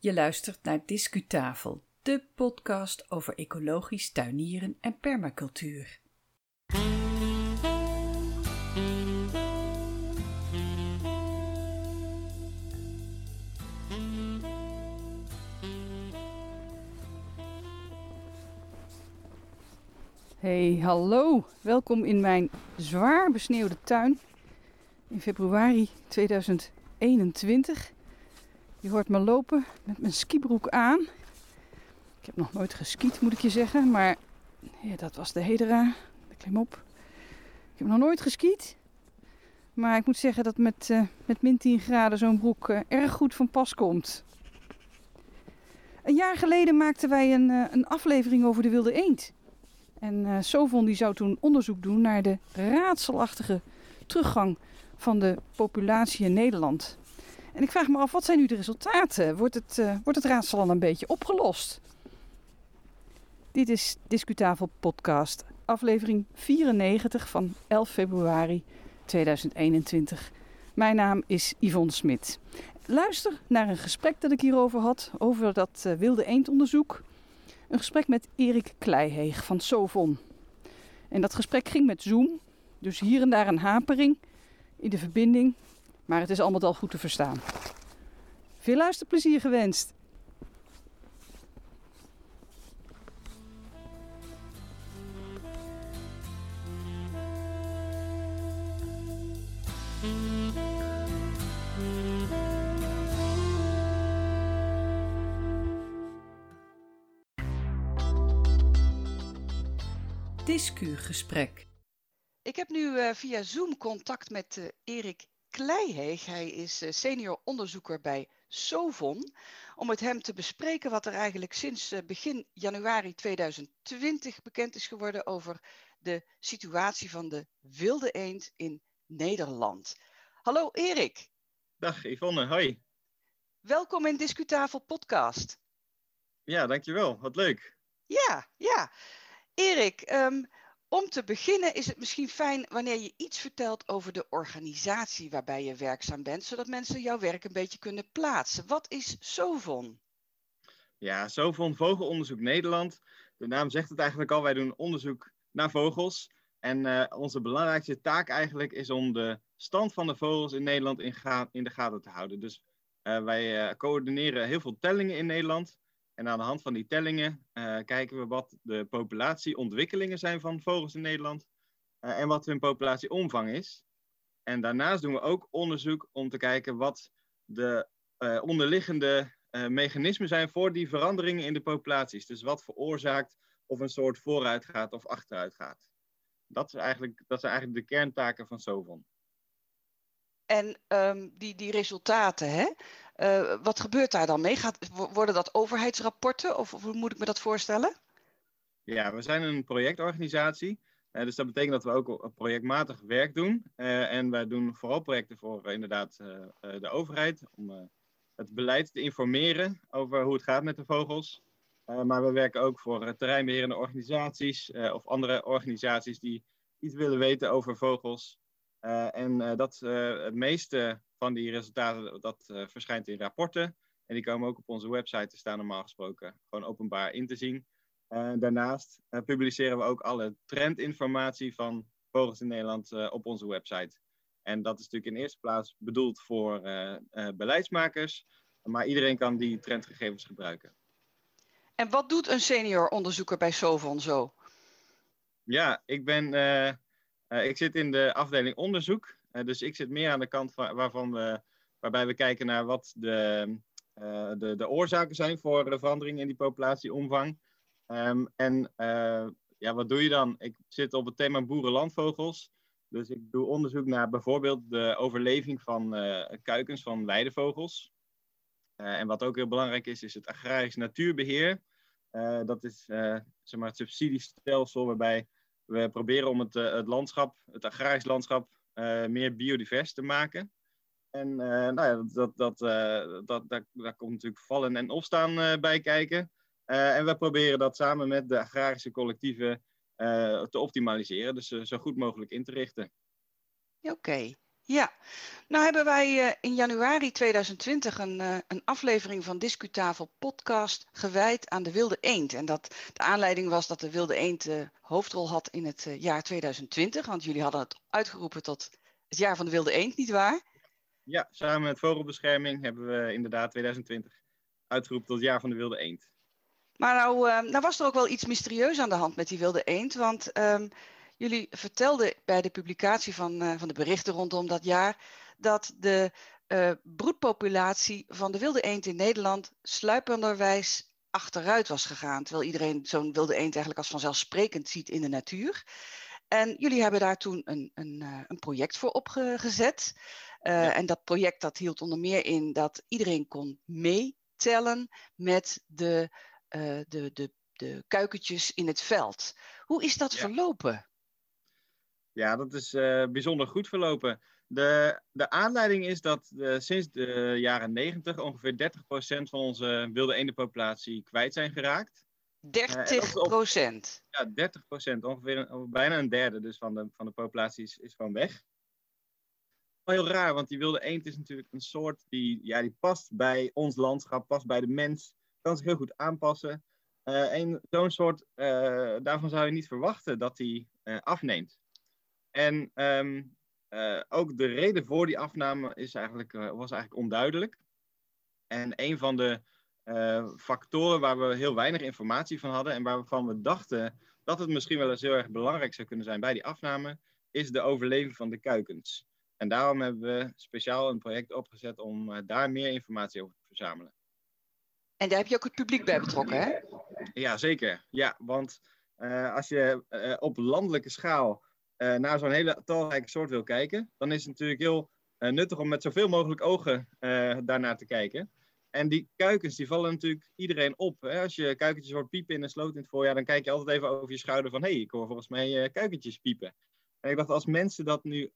Je luistert naar Discutafel, de podcast over ecologisch tuinieren en permacultuur. Hey, hallo. Welkom in mijn zwaar besneeuwde tuin in februari 2021. Je hoort me lopen met mijn skibroek aan. Ik heb nog nooit geskiet, moet ik je zeggen, maar ja, dat was de Hedera. Klim op. Ik heb nog nooit geskiet. Maar ik moet zeggen dat met, uh, met min 10 graden zo'n broek uh, erg goed van pas komt. Een jaar geleden maakten wij een, uh, een aflevering over de wilde eend. En Sovon die zou toen onderzoek doen naar de raadselachtige teruggang van de populatie in Nederland. En ik vraag me af, wat zijn nu de resultaten? Wordt het, uh, wordt het raadsel al een beetje opgelost? Dit is Discutafel Podcast, aflevering 94 van 11 februari 2021. Mijn naam is Yvonne Smit. Luister naar een gesprek dat ik hierover had, over dat uh, wilde eendonderzoek. Een gesprek met Erik Kleiheeg van Sovon. En dat gesprek ging met Zoom, dus hier en daar een hapering in de verbinding, maar het is allemaal al goed te verstaan. Veel luisterplezier gewenst! Discugesprek. Ik heb nu uh, via Zoom contact met uh, Erik Kleiheeg. Hij is uh, senior onderzoeker bij Sovon. Om met hem te bespreken wat er eigenlijk sinds begin januari 2020 bekend is geworden over de situatie van de wilde eend in Nederland. Hallo Erik. Dag Yvonne, hoi. Welkom in Discutafel podcast. Ja, dankjewel. Wat leuk. Ja, ja. Erik, um, om te beginnen is het misschien fijn wanneer je iets vertelt over de organisatie waarbij je werkzaam bent, zodat mensen jouw werk een beetje kunnen plaatsen. Wat is SOVON? Ja, SOVON Vogelonderzoek Nederland. De naam zegt het eigenlijk al, wij doen onderzoek naar vogels. En uh, onze belangrijkste taak eigenlijk is om de stand van de vogels in Nederland in, de gaten te houden. Dus uh, wij uh, coördineren heel veel tellingen in Nederland. En aan de hand van die tellingen uh, kijken we wat de populatieontwikkelingen zijn van vogels in Nederland uh, en wat hun populatieomvang is. En daarnaast doen we ook onderzoek om te kijken wat de uh, onderliggende mechanismen zijn voor die veranderingen in de populaties. Dus wat veroorzaakt of een soort vooruit gaat of achteruit gaat. Dat, is eigenlijk, dat zijn eigenlijk de kerntaken van SOVON. En um, die, die resultaten, hè? Uh, wat gebeurt daar dan mee? Gaat, worden dat overheidsrapporten of, hoe moet ik me dat voorstellen? Ja, we zijn een projectorganisatie. Uh, dus dat betekent dat we ook projectmatig werk doen. Uh, en wij doen vooral projecten voor inderdaad de overheid. Om het beleid te informeren over hoe het gaat met de vogels. maar we werken ook voor terreinbeherende organisaties of andere organisaties die iets willen weten over vogels. En dat, het meeste van die resultaten dat, verschijnt in rapporten. En die komen ook op onze website te staan, normaal gesproken gewoon openbaar in te zien. daarnaast publiceren we ook alle trendinformatie van vogels in Nederland op onze website. En dat is natuurlijk in eerste plaats bedoeld voor beleidsmakers, maar iedereen kan die trendgegevens gebruiken. En wat doet een senior onderzoeker bij Sovon zo? Ja, ik ben uh, ik zit in de afdeling onderzoek. Uh, dus ik zit meer aan de kant van, waarvan we, waarbij we kijken naar wat de, uh, de, de oorzaken zijn voor de verandering in die populatieomvang. Um, en ja, wat doe je dan? Ik zit op het thema boerenlandvogels. Dus ik doe onderzoek naar bijvoorbeeld de overleving van kuikens van weidevogels. en wat ook heel belangrijk is, is het agrarisch natuurbeheer. dat is zeg maar het subsidiestelsel waarbij we proberen om het, uh, het landschap, het agrarisch landschap, uh, meer biodivers te maken. En uh, nou ja, dat, dat, dat, dat, daar komt natuurlijk vallen en opstaan bij kijken. en we proberen dat samen met de agrarische collectieven te optimaliseren, dus zo goed mogelijk in te richten. Oké. Ja, nou hebben wij uh, in januari 2020 een, uh, een aflevering van Discutafel podcast gewijd aan de wilde eend. En dat de aanleiding was dat de wilde eend de hoofdrol had in het jaar 2020. Want jullie hadden het uitgeroepen tot het jaar van de wilde eend, nietwaar? Ja, samen met Vogelbescherming hebben we inderdaad 2020 uitgeroepen tot het jaar van de wilde eend. Maar nou, nou was er ook wel iets mysterieus aan de hand met die wilde eend. Want um, Jullie vertelden bij de publicatie van, uh, van de berichten rondom dat jaar dat de uh, broedpopulatie van de wilde eend in Nederland sluipenderwijs achteruit was gegaan. Terwijl iedereen zo'n wilde eend eigenlijk als vanzelfsprekend ziet in de natuur. En jullie hebben daar toen een, een, uh, een project voor opgezet. Ja. En dat project dat hield onder meer in dat iedereen kon meetellen met de, de, de, de kuikentjes in het veld. Hoe is dat ja. verlopen? Ja, dat is uh, bijzonder goed verlopen. De, de aanleiding is dat uh, sinds de jaren 90 ongeveer 30% van onze wilde eendenpopulatie kwijt zijn geraakt. 30 procent? Uh, ja, 30 procent. Ongeveer een, bijna een derde dus van de, van de populatie is, is gewoon weg. Heel raar, want die wilde eend is natuurlijk een soort die, ja, die past bij ons landschap, past bij de mens, kan zich heel goed aanpassen. en zo'n soort, daarvan zou je niet verwachten dat die afneemt. En um, uh, ook de reden voor die afname is eigenlijk, uh, was eigenlijk onduidelijk. En een van de uh, factoren waar we heel weinig informatie van hadden en waarvan we dachten dat het misschien wel eens heel erg belangrijk zou kunnen zijn bij die afname, is de overleving van de kuikens. En daarom hebben we speciaal een project opgezet om daar meer informatie over te verzamelen. En daar heb je ook het publiek bij betrokken, hè? Ja, zeker. Ja, want als je op landelijke schaal naar zo'n hele talrijke soort wil kijken, dan is het natuurlijk heel uh, nuttig om met zoveel mogelijk ogen uh, daarnaar te kijken. En die kuikens, die vallen natuurlijk iedereen op. Hè? Als je kuikentjes hoort piepen in een sloot in het voorjaar, dan kijk je altijd even over je schouder van, hé, hey, ik hoor volgens mij kuikentjes piepen. En ik dacht, als mensen dat nu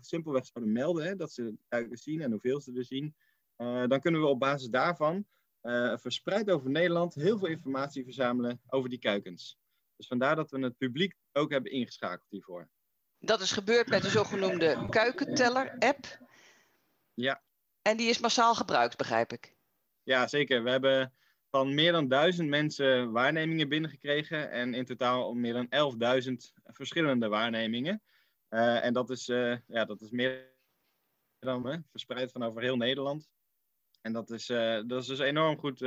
simpelweg zouden melden, hè, dat ze kuikens zien en hoeveel ze er zien, dan kunnen we op basis daarvan verspreid over Nederland heel veel informatie verzamelen over die kuikens. Dus vandaar dat we het publiek ook hebben ingeschakeld hiervoor. Dat is gebeurd met de zogenoemde kuikenteller-app. Ja. En die is massaal gebruikt, begrijp ik. Ja, zeker. We hebben van meer dan duizend mensen waarnemingen binnengekregen. En in totaal meer dan 11.000 verschillende waarnemingen. Uh, en dat is, uh, ja, dat is meer dan hè, verspreid van over heel Nederland. En dat is, uh, dat is dus enorm goed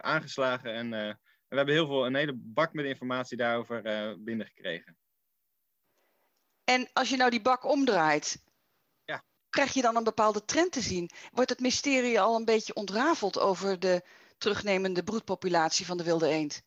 aangeslagen. En we hebben heel veel, een hele bak met informatie daarover binnengekregen. En als je nou die bak omdraait, ja. krijg je dan een bepaalde trend te zien? Wordt het mysterie al een beetje ontrafeld over de terugnemende broedpopulatie van de wilde eend?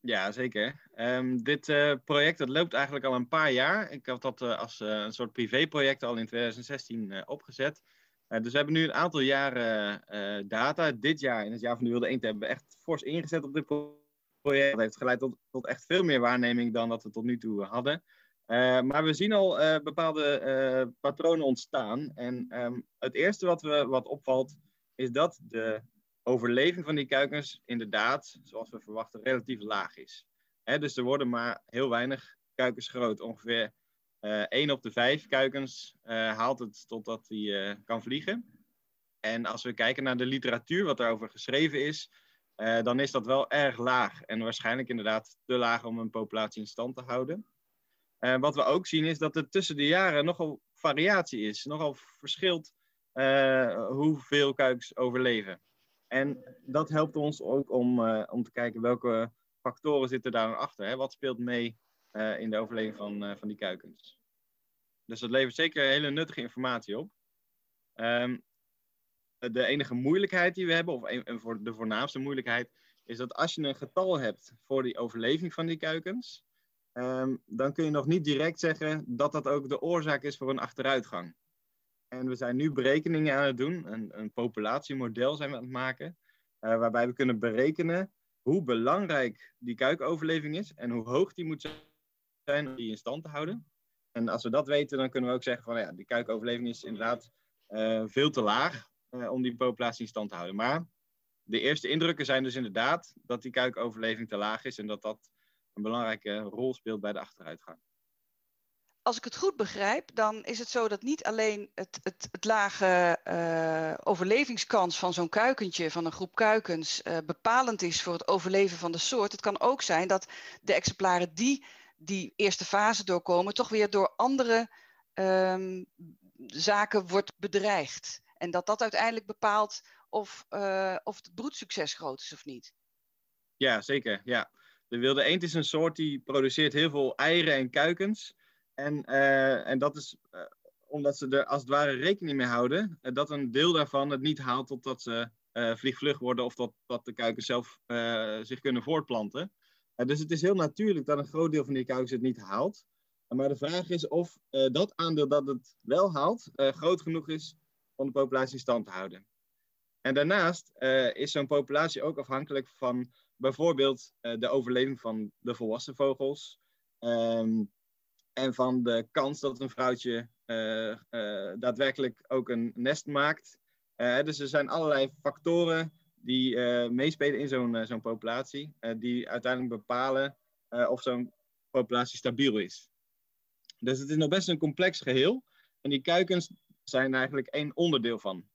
Ja, zeker. Um, dit uh, project dat loopt eigenlijk al een paar jaar. Ik had dat uh, als uh, een soort privéproject al in 2016 opgezet. dus we hebben nu een aantal jaren data. Dit jaar, in het jaar van de wilde eend, hebben we echt fors ingezet op dit project. Dat heeft geleid tot, tot echt veel meer waarneming dan dat we tot nu toe hadden. Uh, maar we zien al uh, bepaalde uh, patronen ontstaan. En um, het eerste wat, we, wat opvalt, is dat de overleving van die kuikens inderdaad, zoals we verwachten, relatief laag is. Hè, dus er worden maar heel weinig kuikens groot. Ongeveer 1 op de 5 kuikens haalt het totdat hij kan vliegen. En als we kijken naar de literatuur, wat daarover geschreven is, dan is dat wel erg laag. En waarschijnlijk inderdaad te laag om een populatie in stand te houden. Uh, wat we ook zien is dat er tussen de jaren nogal variatie is. Nogal verschilt uh, hoeveel kuikens overleven. En dat helpt ons ook om, om te kijken welke factoren zitten daar achter. Hè? Wat speelt mee in de overleving van, van die kuikens. Dus dat levert zeker hele nuttige informatie op. Um, de enige moeilijkheid die we hebben, of een, voor de voornaamste moeilijkheid, is dat als je een getal hebt voor die overleving van die kuikens, um, dan kun je nog niet direct zeggen dat dat ook de oorzaak is voor een achteruitgang. En we zijn nu berekeningen aan het doen, een, een populatiemodel zijn we aan het maken, uh, waarbij we kunnen berekenen hoe belangrijk die kuikoverleving is en hoe hoog die moet zijn om die in stand te houden. En als we dat weten, dan kunnen we ook zeggen van ja, die kuikoverleving is inderdaad uh, veel te laag uh, om die populatie in stand te houden. Maar de eerste indrukken zijn dus inderdaad dat die kuikoverleving te laag is en dat dat een belangrijke rol speelt bij de achteruitgang. als ik het goed begrijp, dan is het zo dat niet alleen het, het, het lage uh, overlevingskans van zo'n kuikentje, van een groep kuikens, uh, bepalend is voor het overleven van de soort. Het kan ook zijn dat de exemplaren die die eerste fase doorkomen, toch weer door andere um, zaken wordt bedreigd. En dat dat uiteindelijk bepaalt of, uh, of het broedsucces groot is of niet. Ja, zeker. Ja. De wilde eend is een soort die produceert heel veel eieren en kuikens. En, uh, en dat is uh, omdat ze er als het ware rekening mee houden dat een deel daarvan het niet haalt totdat ze vliegvlug worden of dat, dat de kuikens zelf zich kunnen voortplanten. dus het is heel natuurlijk dat een groot deel van die kuikens het niet haalt. Maar de vraag is of dat aandeel dat het wel haalt groot genoeg is om de populatie in stand te houden. En daarnaast uh, is zo'n populatie ook afhankelijk van bijvoorbeeld uh, de overleving van de volwassen vogels. Um, en van de kans dat een vrouwtje uh, daadwerkelijk ook een nest maakt. dus er zijn allerlei factoren die meespelen in zo'n zo'n populatie, die uiteindelijk bepalen of zo'n populatie stabiel is. Dus het is nog best een complex geheel. En die kuikens zijn eigenlijk één onderdeel van.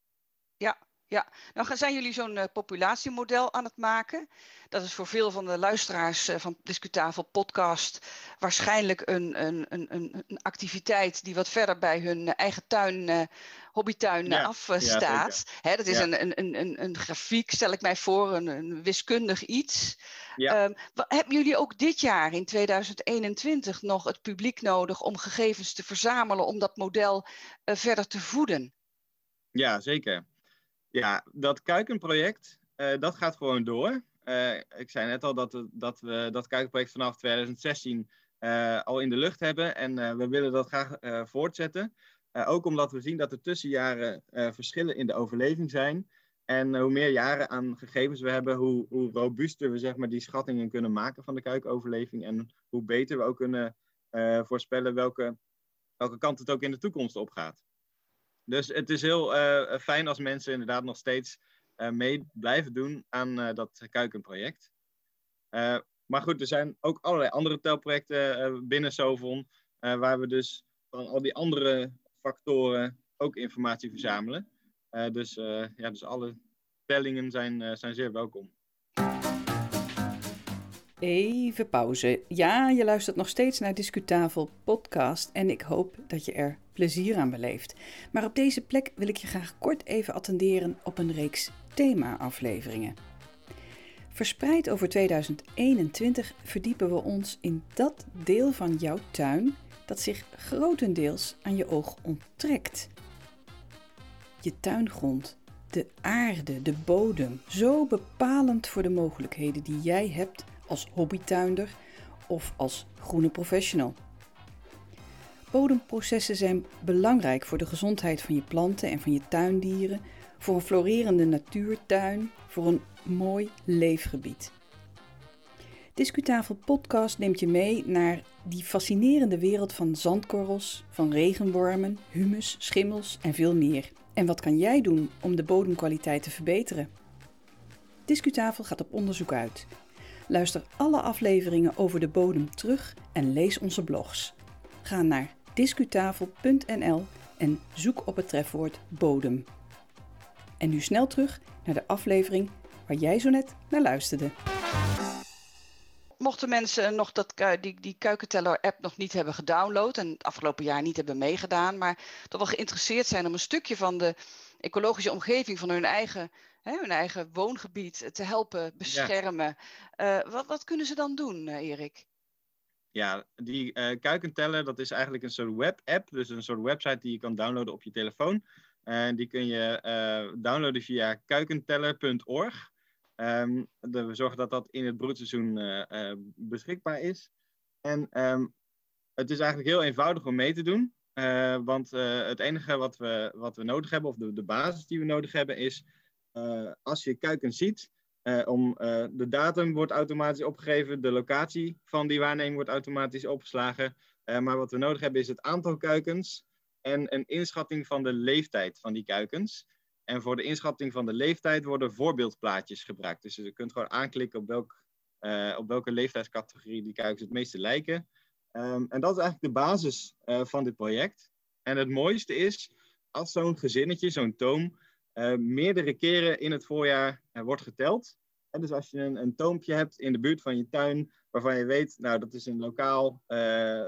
Ja, ja, nou zijn jullie zo'n uh, populatiemodel aan het maken. Dat is voor veel van de luisteraars uh, van Discutafel podcast waarschijnlijk een, een, een, een, activiteit die wat verder bij hun eigen tuin, uh, hobbytuin ja, afstaat. Ja, dat is ja. een, een, een, een grafiek, stel ik mij voor, een, een wiskundig iets. Um, hebben jullie ook dit jaar in 2021 nog het publiek nodig om gegevens te verzamelen om dat model verder te voeden? Ja, zeker. Ja, dat kuikenproject, uh, dat gaat gewoon door. Uh, ik zei net al dat, we, dat we dat kuikenproject vanaf 2016 uh, al in de lucht hebben. En we willen dat graag voortzetten. ook omdat we zien dat er tussenjaren verschillen in de overleving zijn. En hoe meer jaren aan gegevens we hebben, hoe, hoe robuuster we zeg maar, die schattingen kunnen maken van de kuikenoverleving. En hoe beter we ook kunnen voorspellen welke, welke kant het ook in de toekomst op gaat. Dus het is heel uh, fijn als mensen inderdaad nog steeds uh, mee blijven doen aan dat kuikenproject. maar goed, er zijn ook allerlei andere telprojecten binnen Sovon, waar we dus van al die andere factoren ook informatie verzamelen. dus, ja, dus alle tellingen zijn, zijn zeer welkom. Even pauze. Ja, je luistert nog steeds naar Discutafel podcast en ik hoop dat je er plezier aan beleeft. Maar op deze plek wil ik je graag kort even attenderen op een reeks thema-afleveringen. Verspreid over 2021 verdiepen we ons in dat deel van jouw tuin dat zich grotendeels aan je oog onttrekt. Je tuingrond, de aarde, de bodem, zo bepalend voor de mogelijkheden die jij hebt als hobbytuinder of als groene professional. Bodemprocessen zijn belangrijk voor de gezondheid van je planten en van je tuindieren, voor een florerende natuurtuin, voor een mooi leefgebied. Discutafel Podcast neemt je mee naar die fascinerende wereld van zandkorrels, van regenwormen, humus, schimmels en veel meer. En wat kan jij doen om de bodemkwaliteit te verbeteren? Discutafel gaat op onderzoek uit Luister alle afleveringen over de bodem terug en lees onze blogs. Ga naar discutafel.nl en zoek op het trefwoord bodem. En nu snel terug naar de aflevering waar jij zo net naar luisterde. Mochten mensen nog dat, die, die Kuikenteller-app nog niet hebben gedownload en het afgelopen jaar niet hebben meegedaan, maar toch wel geïnteresseerd zijn om een stukje van de ecologische omgeving van hun eigen hè, hun eigen woongebied te helpen beschermen. Ja. Uh, wat, wat, kunnen ze dan doen, uh, Erik? Ja, die uh, kuikenteller, dat is eigenlijk een soort web-app. Dus een soort website die je kan downloaden op je telefoon. En die kun je downloaden via kuikenteller.org. Um, we zorgen dat dat in het broedseizoen beschikbaar is. En um, het is eigenlijk heel eenvoudig om mee te doen. Want het enige wat we, wat we nodig hebben, of de, de basis die we nodig hebben, is als je kuikens ziet, om, uh, de datum wordt automatisch opgegeven, de locatie van die waarneming wordt automatisch opgeslagen. maar wat we nodig hebben is het aantal kuikens en een inschatting van de leeftijd van die kuikens. En voor de inschatting van de leeftijd worden voorbeeldplaatjes gebruikt. Dus je kunt gewoon aanklikken op, welk, op welke leeftijdscategorie die kuikens het meeste lijken. Ehm, en dat is eigenlijk de basis van dit project. En het mooiste is, als zo'n gezinnetje, zo'n toom, meerdere keren in het voorjaar wordt geteld. En dus als je een, een toompje hebt in de buurt van je tuin, waarvan je weet, nou dat is een lokaal,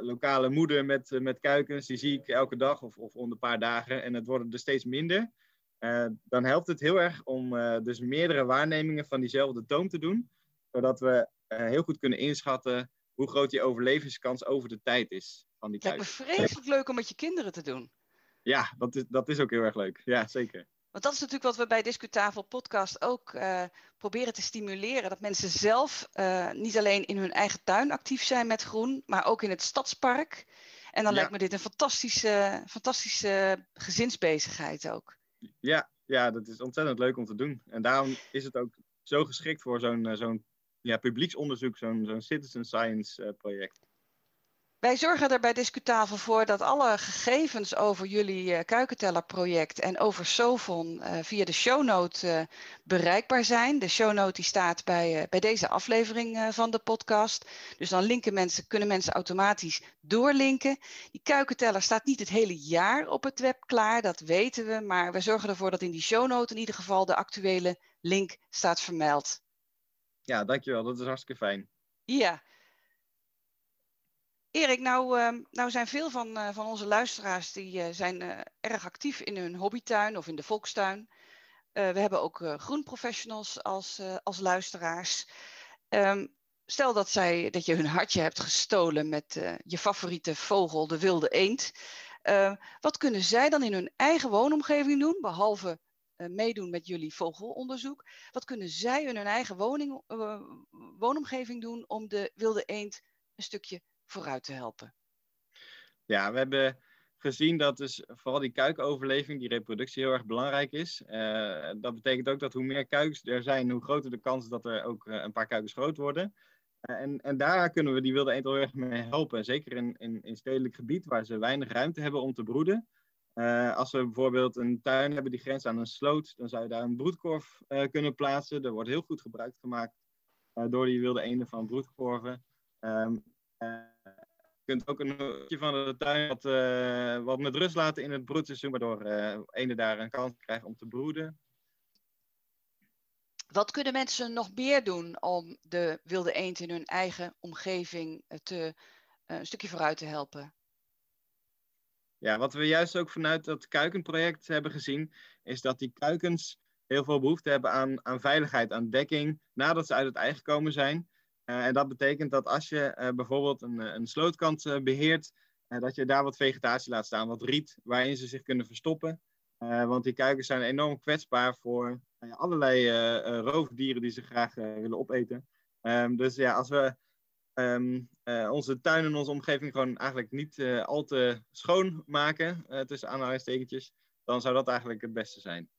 lokale moeder met, met kuikens, die zie ik elke dag of, of om een paar dagen en het worden er steeds minder. Uh, dan helpt het heel erg om dus meerdere waarnemingen van diezelfde toon te doen, zodat we heel goed kunnen inschatten hoe groot die overlevingskans over de tijd is van die. Het lijkt me vreselijk leuk om met je kinderen te doen. Ja, dat is, dat is ook heel erg leuk. Ja, zeker. Want dat is natuurlijk wat we bij Discutafel Podcast ook proberen te stimuleren. Dat mensen zelf niet alleen in hun eigen tuin actief zijn met groen, maar ook in het stadspark. En dan ja. lijkt me dit een fantastische, fantastische gezinsbezigheid ook. Ja, ja, dat is ontzettend leuk om te doen. En daarom is het ook zo geschikt voor zo'n uh, zo'n ja, publieksonderzoek, zo'n zo'n citizen science project. Wij zorgen er bij Discutafel voor dat alle gegevens over jullie uh, kuikentellerproject en over Sovon uh, via de shownote uh, bereikbaar zijn. De shownote die staat bij, bij deze aflevering van de podcast. Dus dan linken mensen, kunnen mensen automatisch doorlinken. Die kuikenteller staat niet het hele jaar op het web klaar, dat weten we. Maar we zorgen ervoor dat in die shownote in ieder geval de actuele link staat vermeld. Ja, dankjewel. Dat is hartstikke fijn. Ja, Erik, nou, uh, nou zijn veel van, uh, van onze luisteraars die uh, zijn uh, erg actief in hun hobbytuin of in de volkstuin. we hebben ook groenprofessionals als, als luisteraars. Um, stel dat, zij, dat je hun hartje hebt gestolen met je favoriete vogel, de wilde eend. wat kunnen zij dan in hun eigen woonomgeving doen, behalve meedoen met jullie vogelonderzoek? Wat kunnen zij in hun eigen woning, woonomgeving doen om de wilde eend een stukje vooruit te helpen? Ja, we hebben gezien dat dus vooral die kuikenoverleving, die reproductie heel erg belangrijk is. Uh, dat betekent ook dat hoe meer kuikens er zijn, hoe groter de kans dat er ook uh, een paar kuikens groot worden. Uh, en, en daar kunnen we die wilde eend heel erg mee helpen. Zeker in, in, in stedelijk gebied waar ze weinig ruimte hebben om te broeden. als we bijvoorbeeld een tuin hebben die grenst aan een sloot, dan zou je daar een broedkorf kunnen plaatsen. Er wordt heel goed gebruik gemaakt door die wilde eenden van broedkorven. Um, je kunt ook een hoekje van de tuin wat, uh, wat met rust laten in het broedseizoen, waardoor uh, ene daar een kans krijgen om te broeden. Wat kunnen mensen nog meer doen om de wilde eend in hun eigen omgeving eh, te, uh, een stukje vooruit te helpen? Ja, wat we juist ook vanuit dat kuikenproject hebben gezien, is dat die kuikens heel veel behoefte hebben aan, aan veiligheid, aan dekking, nadat ze uit het ei gekomen zijn. Uh, en dat betekent dat als je uh, bijvoorbeeld een, eh, een slootkant beheert, dat je daar wat vegetatie laat staan, wat riet, waarin ze zich kunnen verstoppen. want die kuikens zijn enorm kwetsbaar voor allerlei roofdieren die ze graag willen opeten. Um, dus ja, als we um, onze tuin en onze omgeving gewoon eigenlijk niet al te schoon maken, tussen aanhalingstekentjes, dan zou dat eigenlijk het beste zijn.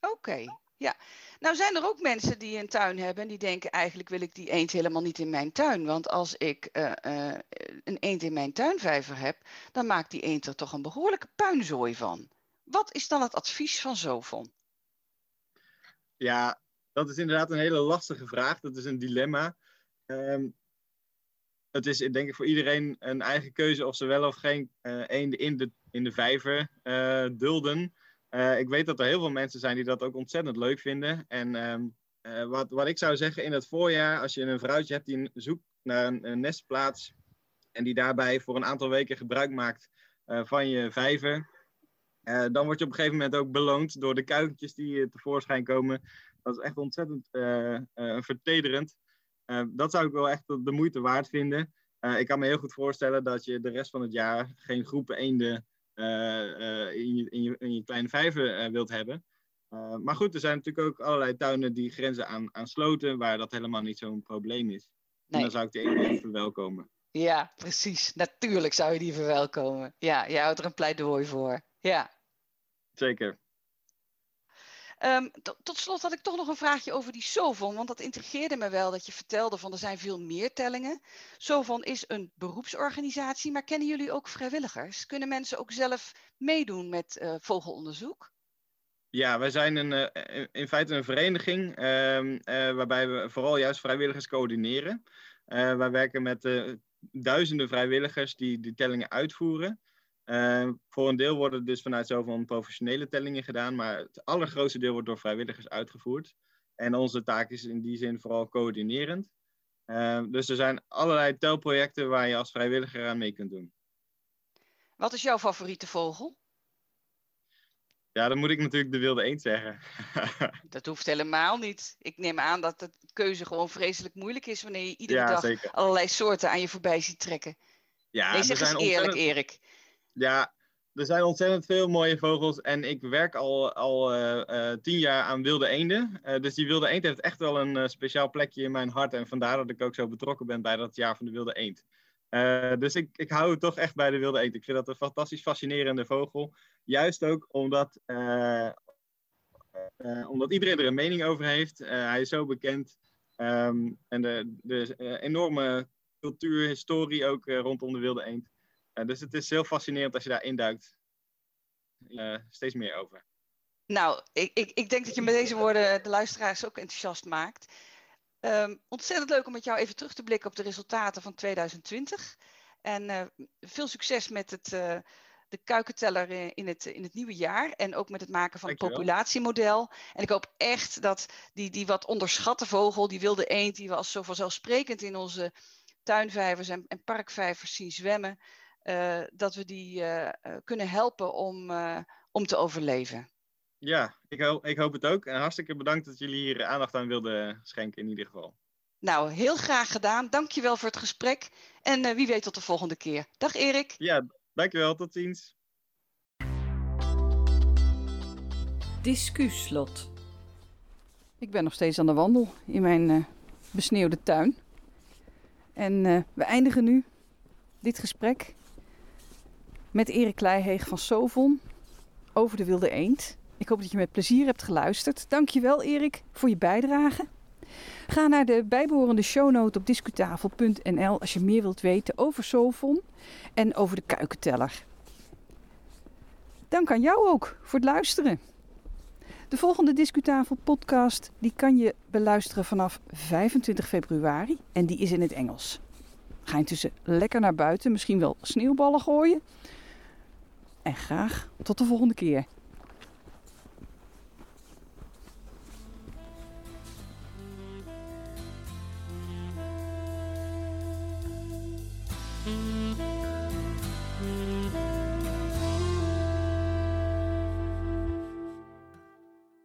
Oké. Ja, nou zijn er ook mensen die een tuin hebben en die denken eigenlijk wil ik die eend helemaal niet in mijn tuin. Want als ik uh, uh, een eend in mijn tuinvijver heb, dan maakt die eend er toch een behoorlijke puinzooi van. Wat is dan het advies van Zovon? Ja, dat is inderdaad een hele lastige vraag. Dat is een dilemma. Um, het is denk ik voor iedereen een eigen keuze of ze wel of geen uh, eenden in de, in de vijver dulden. Uh, ik weet dat er heel veel mensen zijn die dat ook ontzettend leuk vinden. En um, uh, wat, wat ik zou zeggen in het voorjaar, als je een vrouwtje hebt die zoekt naar een, nestplaats en die daarbij voor een aantal weken gebruik maakt uh, van je vijver, dan word je op een gegeven moment ook beloond door de kuikentjes die tevoorschijn komen. Dat is echt ontzettend vertederend. dat zou ik wel echt de moeite waard vinden. ik kan me heel goed voorstellen dat je de rest van het jaar geen groepen eenden eh, eh, in, je, in, je, in je kleine vijver eh, wilt hebben. maar goed, er zijn natuurlijk ook allerlei tuinen die grenzen aan, aan sloten, waar dat helemaal niet zo'n probleem is. Nee. En dan zou ik die even verwelkomen. Ja, precies. Natuurlijk zou je die verwelkomen. Ja, jij houdt er een pleidooi voor. Ja. Zeker. Um, tot slot had ik toch nog een vraagje over die Sovon, want dat intrigeerde me wel dat je vertelde van er zijn veel meer tellingen. Sovon is een beroepsorganisatie, maar kennen jullie ook vrijwilligers? Kunnen mensen ook zelf meedoen met uh, vogelonderzoek? Ja, wij zijn een, uh, in feite een vereniging uh, waarbij we vooral juist vrijwilligers coördineren. wij werken met duizenden vrijwilligers die die tellingen uitvoeren. Uh, voor een deel worden dus vanuit zoveel professionele tellingen gedaan, maar het allergrootste deel wordt door vrijwilligers uitgevoerd. En onze taak is in die zin vooral coördinerend. Uh, dus er zijn allerlei telprojecten waar je als vrijwilliger aan mee kunt doen. Wat is jouw favoriete vogel? Ja, dan moet ik natuurlijk de wilde eend zeggen. dat hoeft helemaal niet. Ik neem aan dat de keuze gewoon vreselijk moeilijk is wanneer je iedere dag allerlei soorten aan je voorbij ziet trekken. Ja, nee, zeg eens eerlijk, Erik. Ja, er zijn ontzettend veel mooie vogels en ik werk al, al uh, tien jaar aan wilde eenden. Uh, dus die wilde eend heeft echt wel een speciaal plekje in mijn hart en vandaar dat ik ook zo betrokken ben bij dat jaar van de wilde eend. dus ik, ik hou toch echt bij de wilde eend. Ik vind dat een fantastisch fascinerende vogel. Juist ook omdat, omdat iedereen er een mening over heeft. hij is zo bekend. Um, en de, de enorme cultuur, historie ook rondom de wilde eend dus het is heel fascinerend als je daar induikt. Uh, steeds meer over. Nou, ik, ik, ik denk dat je met deze woorden de luisteraars ook enthousiast maakt. Um, ontzettend leuk om met jou even terug te blikken op de resultaten van 2020. En uh, veel succes met het, uh, de kuikenteller in het, in het nieuwe jaar. En ook met het maken van het populatiemodel. En ik hoop echt dat die, die wat onderschatte vogel, die wilde eend, die we als zo vanzelfsprekend in onze tuinvijvers en, en parkvijvers zien zwemmen. Uh, dat we die uh, kunnen helpen om, om te overleven. Ja, ik, ho ik hoop het ook. En hartstikke bedankt dat jullie hier aandacht aan wilden schenken in ieder geval. Nou, heel graag gedaan. Dankjewel voor het gesprek. En wie weet tot de volgende keer. Dag Erik. Ja, dankjewel. Tot ziens. Discuslot. Ik ben nog steeds aan de wandel in mijn besneeuwde tuin. En we eindigen nu dit gesprek met Erik Kleiheeg van Sovon over de wilde eend. Ik hoop dat je met plezier hebt geluisterd. Dankjewel Erik voor je bijdrage. Ga naar de bijbehorende shownote op discutafel.nl als je meer wilt weten over Sovon en over de kuikenteller. Dank aan jou ook voor het luisteren. De volgende Discutafel podcast die kan je beluisteren vanaf 25 februari en die is in het Engels. Ga intussen lekker naar buiten, misschien wel sneeuwballen gooien en graag tot de volgende keer.